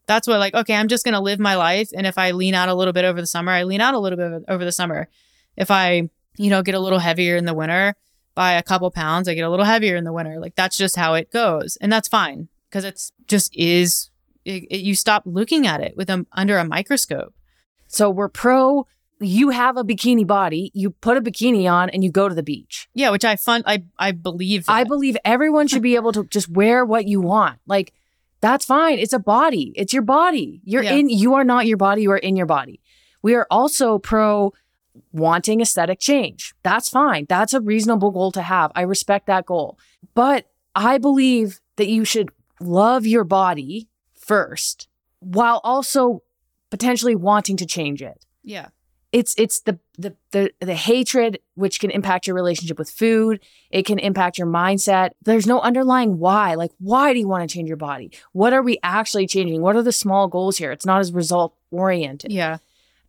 That's what, like, okay, I'm just going to live my life. And if I lean out a little bit over the summer, I lean out a little bit over the summer. If I, you know, get a little heavier in the winter by a couple pounds, I get a little heavier in the winter. Like, that's just how it goes. And that's fine because it's just is, it, it- you stop looking at it with a, under a microscope. So we're pro you have a bikini body, you put a bikini on and you go to the beach. Yeah, which I fun, I, I believe. I believe everyone should be able to just wear what you want. Like that's fine. It's a body. It's your body. You're Yeah. in you are not your body, you are in your body. We are also pro wanting aesthetic change. That's fine. That's a reasonable goal to have. I respect that goal. But I believe that you should love your body first while also potentially wanting to change it. Yeah. it's it's the, the the the hatred which can impact your relationship with food. It can impact your mindset. There's no underlying why. Like why do you want to change your body? What are we actually changing? What are the small goals here? It's not as result oriented. Yeah.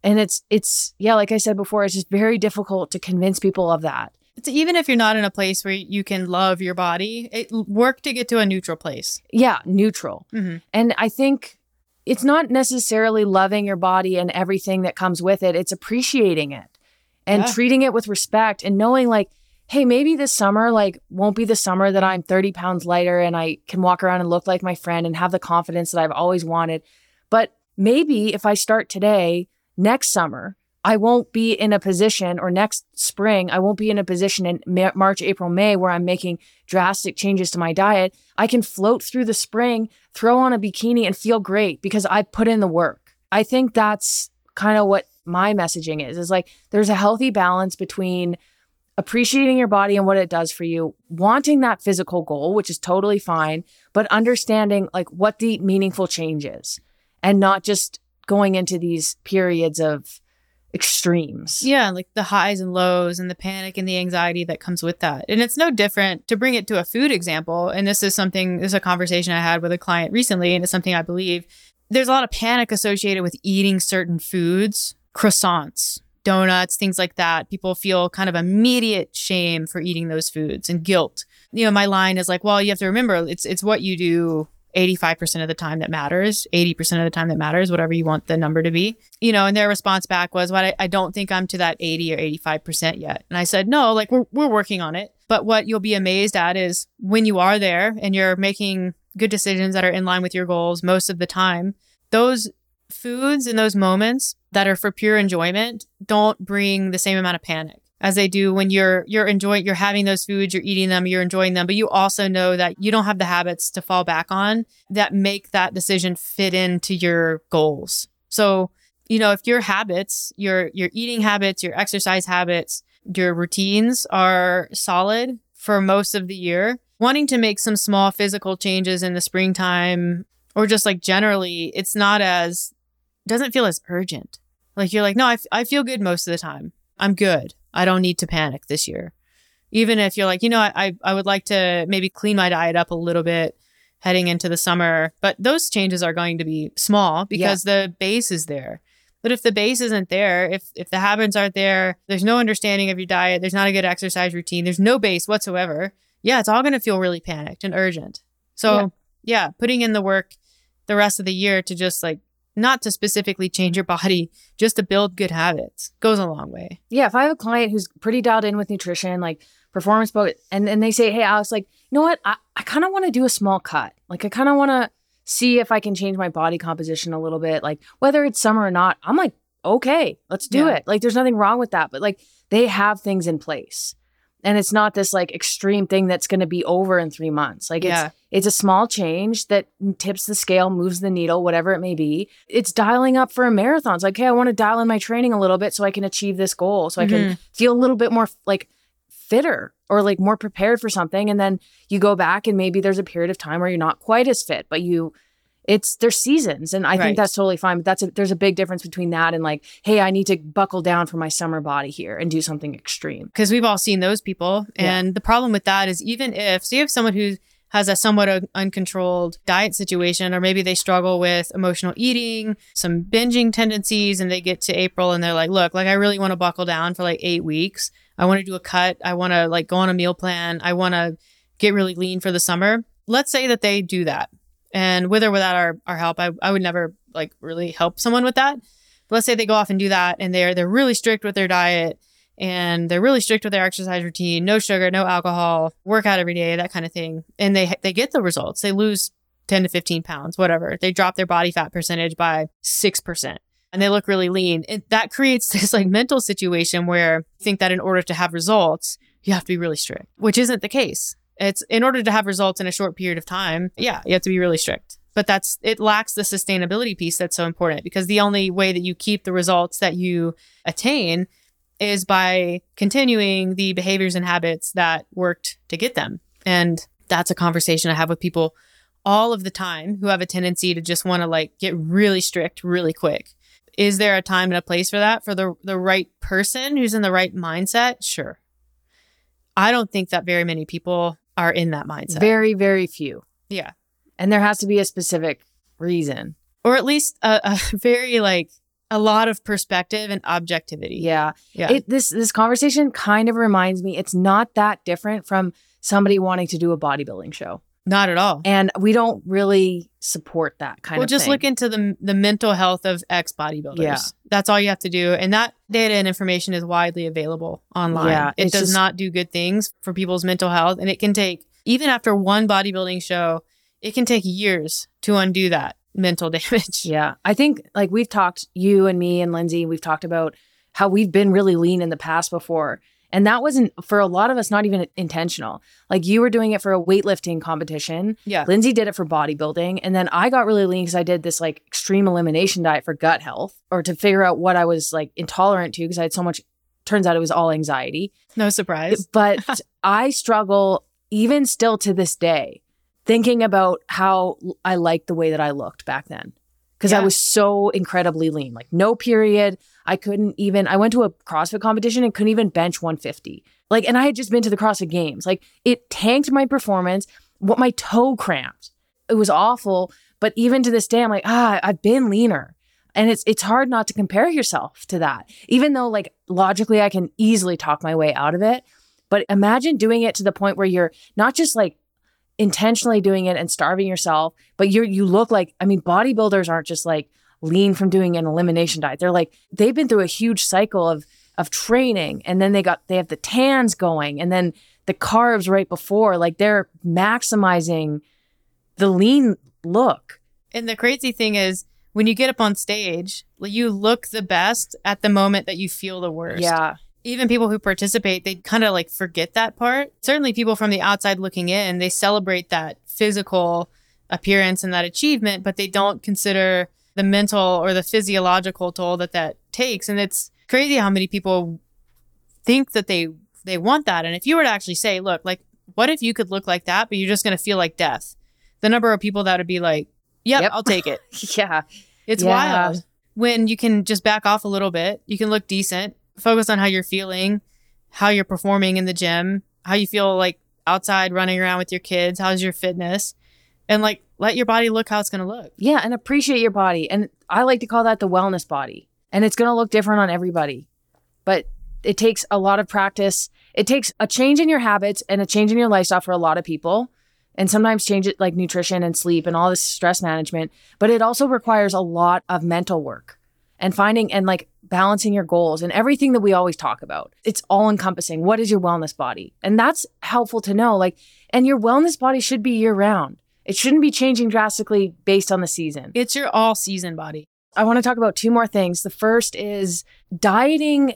and it's it's yeah like i said before it's just very difficult to convince people of that It's even if you're not in a place where you can love your body, it, work to get to a neutral place. yeah neutral Mm-hmm. and i think it's not necessarily loving your body and everything that comes with it it's appreciating it and Yeah. treating it with respect and knowing like hey maybe this summer like won't be the summer that i'm 30 pounds lighter and i can walk around and look like my friend and have the confidence that i've always wanted but maybe if i start today next summer I won't be in a position or next spring, I won't be in a position in Ma- March, April, May where I'm making drastic changes to my diet. I can float through the spring, throw on a bikini and feel great because I put in the work. I think that's kind of what my messaging is, is like there's a healthy balance between appreciating your body and what it does for you, wanting that physical goal, which is totally fine, but understanding like what the meaningful change is and not just going into these periods of extremes. Yeah, like the highs and lows and the panic and the anxiety that comes with that. And it's no different to bring it to a food example. And this is something, this is a conversation I had with a client recently, and it's something I believe there's a lot of panic associated with eating certain foods, croissants, donuts, things like that. People feel kind of immediate shame for eating those foods and guilt. You know, my line is like, well, you have to remember it's it's what you do 85% of the time that matters, 80% of the time that matters, whatever you want the number to be. You know, and their response back was, What well, I, I don't think I'm to that 80 or 85% yet. And I said, No, like we're we're working on it. But what you'll be amazed at is when you are there and you're making good decisions that are in line with your goals most of the time, those foods and those moments that are for pure enjoyment don't bring the same amount of panic as they do when you're you're enjoying you're having those foods you're eating them you're enjoying them. But you also know that you don't have the habits to fall back on that make that decision fit into your goals. So you know if your habits your your eating habits your exercise habits your routines are solid for most of the year wanting to make some small physical changes in the springtime or just like generally it's not as doesn't feel as urgent. Like you're like no I, f- I feel good most of the time. I'm good I don't need to panic this year. Even if you're like, you know, I, I would like to maybe clean my diet up a little bit heading into the summer, but those changes are going to be small because yeah. the base is there. But if the base isn't there, if if the habits aren't there, there's no understanding of your diet, there's not a good exercise routine, there's no base whatsoever. Yeah, it's all going to feel really panicked and urgent. So, yeah. yeah, putting in the work the rest of the year to just like not to specifically change your body, just to build good habits goes a long way. Yeah. If I have a client who's pretty dialed in with nutrition, like performance, but and, and they say, Hey, Alex, like, you know what? I, I kind of want to do a small cut. Like, I kind of want to see if I can change my body composition a little bit. Like, whether it's summer or not, I'm like, okay, let's do yeah. it. Like, there's nothing wrong with that. But like, they have things in place and it's not this like extreme thing that's going to be over in three months like yeah. it's it's a small change that tips the scale moves the needle whatever it may be it's dialing up for a marathon it's like hey i want to dial in my training a little bit so i can achieve this goal so mm-hmm. i can mm-hmm. feel a little bit more like fitter or like more prepared for something and then you go back and maybe there's a period of time where you're not quite as fit but you it's there's seasons and i right. think that's totally fine but that's a, there's a big difference between that and like hey i need to buckle down for my summer body here and do something extreme. Because we've all seen those people and yeah. the problem with that is even if so you have someone who has a somewhat un- uncontrolled diet situation or maybe they struggle with emotional eating some binging tendencies and they get to april and they're like look like i really want to buckle down for like eight weeks. I want to do a cut. I want to like go on a meal plan. I want to get really lean for the summer. Let's say that they do that and with or without our, our help, I, I would never like really help someone with that. But let's say they go off and do that and they're they're really strict with their diet and they're really strict with their exercise routine, no sugar, no alcohol, workout every day, that kind of thing. And they they get the results. They lose 10 to 15 pounds, whatever. They drop their body fat percentage by 6% and they look really lean. It, that creates this like mental situation where you think that in order to have results, you have to be really strict, which isn't the case. It's in order to have results in a short period of time. Yeah, you have to be really strict. But that's it lacks the sustainability piece that's so important because the only way that you keep the results that you attain is by continuing the behaviors and habits that worked to get them. And that's a conversation I have with people all of the time who have a tendency to just want to like get really strict really quick. Is there a time and a place for that for the the right person who's in the right mindset? Sure. I don't think that very many people are in that mindset. Very, very few. Yeah. And there has to be a specific reason. Or at least a, a very like a lot of perspective and objectivity. Yeah. Yeah. It, this this conversation kind of reminds me it's not that different from somebody wanting to do a bodybuilding show. Not at all. And we don't really support that kind of well, of just thing. look into the the mental health of ex bodybuilders. Yeah. That's all you have to do. And that data and information is widely available online. Yeah, it does just, not do good things for people's mental health. And it can take, even after one bodybuilding show, it can take years to undo that mental damage. Yeah. I think like we've talked, you and me and Lindsay, we've talked about how we've been really lean in the past before. And that wasn't for a lot of us, not even intentional. Like you were doing it for a weightlifting competition. Yeah. Lindsay did it for bodybuilding. And then I got really lean because I did this like extreme elimination diet for gut health or to figure out what I was like intolerant to because I had so much, turns out it was all anxiety. No surprise. But I struggle even still to this day thinking about how I liked the way that I looked back then. Because I was so incredibly lean, like no period. I couldn't even, I went to a CrossFit competition and couldn't even bench 150. Like, and I had just been to the CrossFit games. Like, it tanked my performance. What my toe cramped. It was awful. But even to this day, I'm like, ah, I've been leaner. And it's it's hard not to compare yourself to that. Even though like logically I can easily talk my way out of it. But imagine doing it to the point where you're not just like intentionally doing it and starving yourself, but you're you look like I mean bodybuilders aren't just like lean from doing an elimination diet. They're like they've been through a huge cycle of of training and then they got they have the tans going and then the carbs right before like they're maximizing the lean look. And the crazy thing is, when you get up on stage, you look the best at the moment that you feel the worst. Yeah. Even people who participate, they kind of like forget that part. Certainly, people from the outside looking in, they celebrate that physical appearance and that achievement, but they don't consider the mental or the physiological toll that that takes. And it's crazy how many people think that they they want that. And if you were to actually say, look, like, what if you could look like that, but you're just going to feel like death? The number of people that would be like, yep, Yep. I'll take it. Yeah. It's Yeah. wild when you can just back off a little bit. You can look decent, focus on how you're feeling, how you're performing in the gym, how you feel like outside running around with your kids, how's your fitness, and like let your body look how it's going to look. Yeah, and appreciate your body. And I like to call that the wellness body. And it's going to look different on everybody. But it takes a lot of practice. It takes a change in your habits and a change in your lifestyle for a lot of people. And sometimes change it like nutrition and sleep and all this stress management. But it also requires a lot of mental work and finding and like balancing your goals and everything that we always talk about. It's all encompassing. What is your wellness body? And that's helpful to know. Like, and your wellness body should be year round. It shouldn't be changing drastically based on the season. It's your all season body. I want to talk about two more things. The first is dieting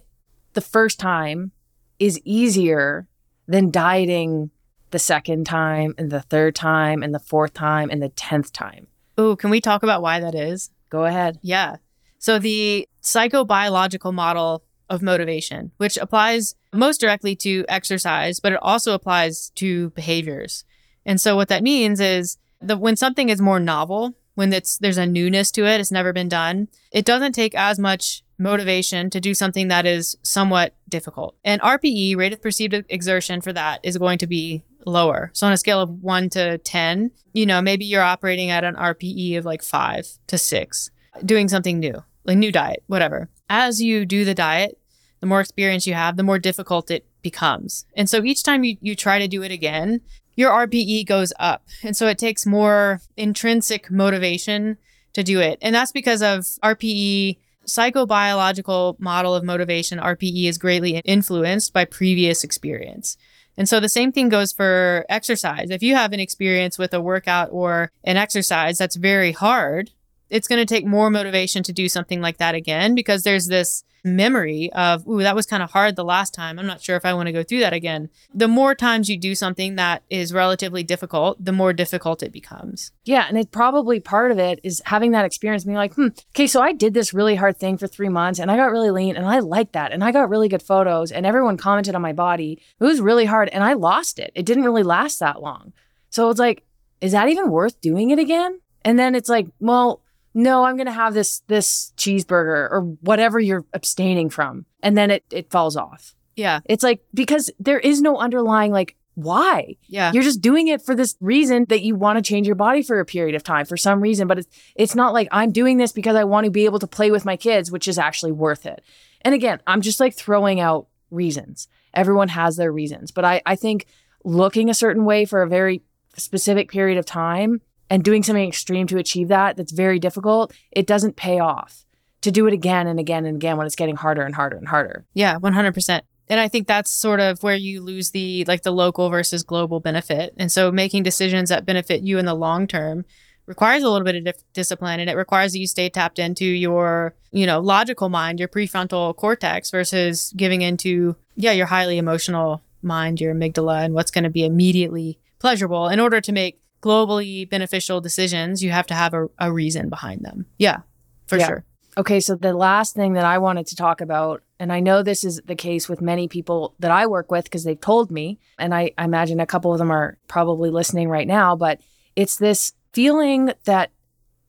the first time is easier than dieting the second time and the third time and the fourth time and the 10th time. Ooh, can we talk about why that is? Go ahead. Yeah. So the psychobiological model of motivation, which applies most directly to exercise, but it also applies to behaviors. And so what that means is that when something is more novel, when it's there's a newness to it, it's never been done, it doesn't take as much motivation to do something that is somewhat difficult. And RPE, rate of perceived exertion for that is going to be lower. So on a scale of 1 to 10, you know, maybe you're operating at an RPE of like 5 to 6 doing something new, like new diet, whatever. As you do the diet, the more experience you have, the more difficult it becomes. And so each time you, you try to do it again, your RPE goes up. And so it takes more intrinsic motivation to do it. And that's because of RPE, psychobiological model of motivation, RPE is greatly influenced by previous experience. And so the same thing goes for exercise. If you have an experience with a workout or an exercise that's very hard, it's going to take more motivation to do something like that again because there's this memory of, ooh, that was kind of hard the last time. I'm not sure if I want to go through that again. The more times you do something that is relatively difficult, the more difficult it becomes. Yeah. And it probably part of it is having that experience, being like, hmm, okay, so I did this really hard thing for three months and I got really lean and I liked that. And I got really good photos and everyone commented on my body. It was really hard and I lost it. It didn't really last that long. So it's like, is that even worth doing it again? And then it's like, well, no, I'm going to have this this cheeseburger or whatever you're abstaining from. And then it it falls off. Yeah. It's like because there is no underlying like why? Yeah. You're just doing it for this reason that you want to change your body for a period of time for some reason, but it's it's not like I'm doing this because I want to be able to play with my kids, which is actually worth it. And again, I'm just like throwing out reasons. Everyone has their reasons, but I I think looking a certain way for a very specific period of time and doing something extreme to achieve that that's very difficult, it doesn't pay off to do it again and again and again when it's getting harder and harder and harder. Yeah, 100%. And I think that's sort of where you lose the like the local versus global benefit. And so making decisions that benefit you in the long term requires a little bit of discipline and it requires that you stay tapped into your, you know, logical mind, your prefrontal cortex versus giving into, yeah, your highly emotional mind, your amygdala, and what's going to be immediately pleasurable. In order to make globally beneficial decisions, you have to have a, a reason behind them. Yeah, for Yeah. sure. Okay, so the last thing that I wanted to talk about, and I know this is the case with many people that I work with because they've told me, and I, I imagine a couple of them are probably listening right now, but it's this feeling that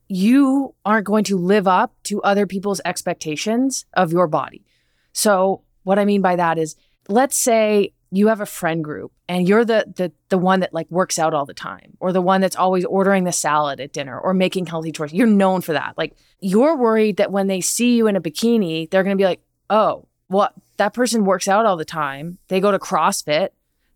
you aren't going to live up to other people's expectations of your body. So, what I mean by that is, let's say you have a friend group and you're the the the one that like works out all the time or the one that's always ordering the salad at dinner or making healthy choices. You're known for that. Like you're worried that when they see you in a bikini, they're going to be like, "Oh, well, that person works out all the time. They go to CrossFit.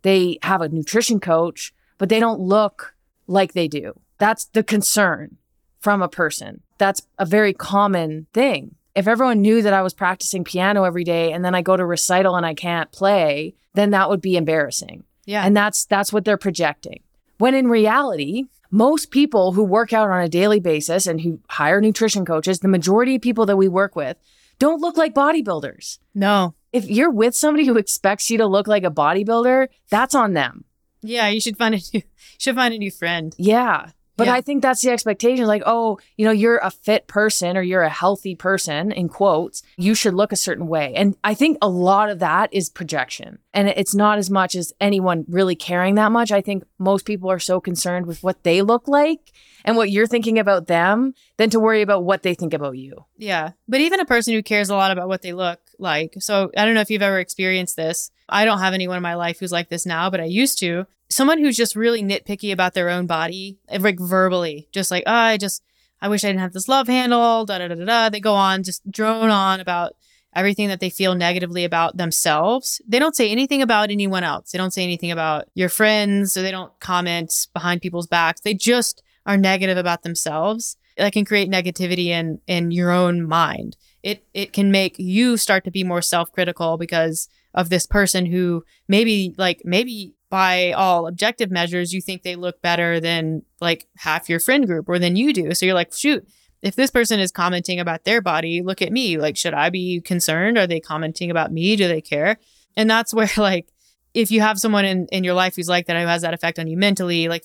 They have a nutrition coach, but they don't look like they do." That's the concern from a person. That's a very common thing. If everyone knew that I was practicing piano every day and then I go to recital and I can't play, then that would be embarrassing. Yeah. And that's that's what they're projecting. When in reality, most people who work out on a daily basis and who hire nutrition coaches, the majority of people that we work with don't look like bodybuilders. no. If you're with somebody who expects you to look like a bodybuilder, that's on them. Yeah, you should find a new should find a new friend. Yeah. But Yeah. I think that's the expectation. Like, oh, you know, you're a fit person or you're a healthy person, in quotes, you should look a certain way. And I think a lot of that is projection. And it's not as much as anyone really caring that much. I think most people are so concerned with what they look like and what you're thinking about them than to worry about what they think about you. Yeah. But even a person who cares a lot about what they look like. So I don't know if you've ever experienced this. I don't have anyone in my life who's like this now, but I used to. Someone who's just really nitpicky about their own body, eh, like verbally, just like, oh, I just, I wish I didn't have this love handle, da da da da da. They go on, just drone on about everything that they feel negatively about themselves. They don't say anything about anyone else. They don't say anything about your friends, or they don't comment behind people's backs. They just are negative about themselves. That can create negativity in in your own mind. It it can make you start to be more self-critical because of this person who maybe like maybe by all objective measures you think they look better than like half your friend group or than you do. So you're like, shoot, if this person is commenting about their body, look at me. Like, should I be concerned? Are they commenting about me? Do they care? And that's where like if you have someone in, in your life who's like that, who has that effect on you mentally, like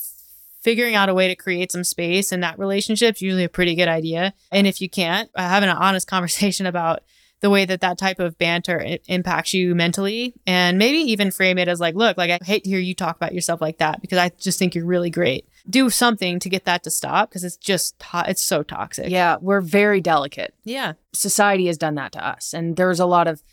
figuring out a way to create some space in that relationship is usually a pretty good idea. And if you can't, having an honest conversation about the way that that type of banter impacts you mentally and maybe even frame it as like, look, like I hate to hear you talk about yourself like that because I just think you're really great. Do something to get that to stop because it's just, to- it's so toxic. Yeah, we're very delicate. Yeah. society has done that to us. And there's a lot of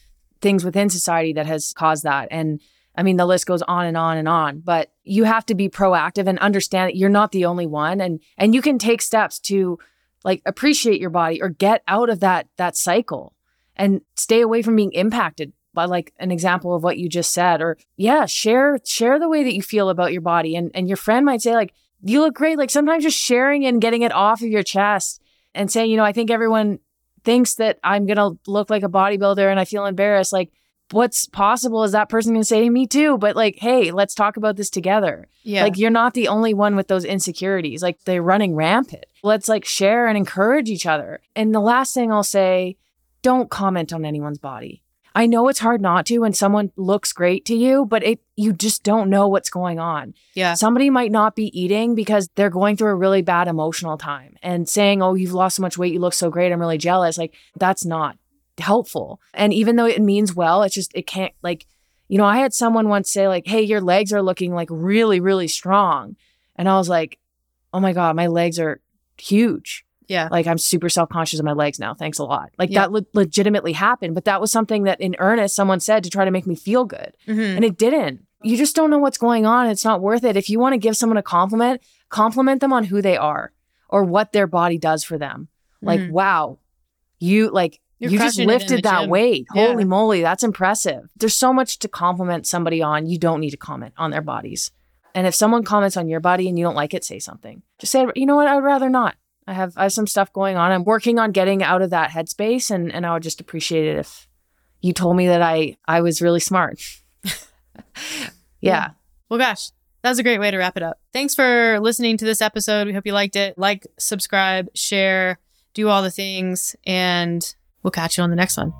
things within society that has caused that. And I mean, the list goes on and on and on, but you have to be proactive and understand that you're not the only one. And, and you can take steps to like appreciate your body or get out of that, that cycle and stay away from being impacted by like an example of what you just said or yeah share share the way that you feel about your body. And and your friend might say like you look great. Like sometimes just sharing and getting it off of your chest and saying you know i think everyone thinks that i'm going to look like a bodybuilder and i feel embarrassed. Like what's possible is that person going to say me too. But like hey let's talk about this together. Yeah. like you're not the only one with those insecurities. Like they're running rampant. Let's like share and encourage each other. And the last thing i'll say don't comment on anyone's body I know it's hard not to when someone looks great to you, but it you just don't know what's going on. yeah. Somebody might not be eating because they're going through a really bad emotional time and saying, "Oh, you've lost so much weight, you look so great, I'm really jealous." Like that's not helpful. And even though it means well, it's just it can't like you know, I had someone once say like, "Hey, your legs are looking like really really strong." And I was like, "Oh my god, my legs are huge." Yeah. Like I'm super self-conscious of my legs now. Thanks a lot. Like Yeah. that le- legitimately happened, but that was something that in earnest someone said to try to make me feel good. Mhm. And it didn't. You just don't know what's going on. It's not worth it. If you want to give someone a compliment, compliment them on who they are or what their body does for them. Like, Mhm. wow, you like You're you just crushing it in lifted that gym. weight. Yeah. Holy moly, that's impressive. There's so much to compliment somebody on. You don't need to comment on their bodies. And if someone comments on your body and you don't like it, say something. Just say, you know what, I would rather not. I have I have some stuff going on. I'm working on getting out of that headspace and, and I would just appreciate it if you told me that I I was really smart. yeah. Well, gosh, that was a great way to wrap it up. Thanks for listening to this episode. We hope you liked it. Like, subscribe, share, do all the things, and we'll catch you on the next one.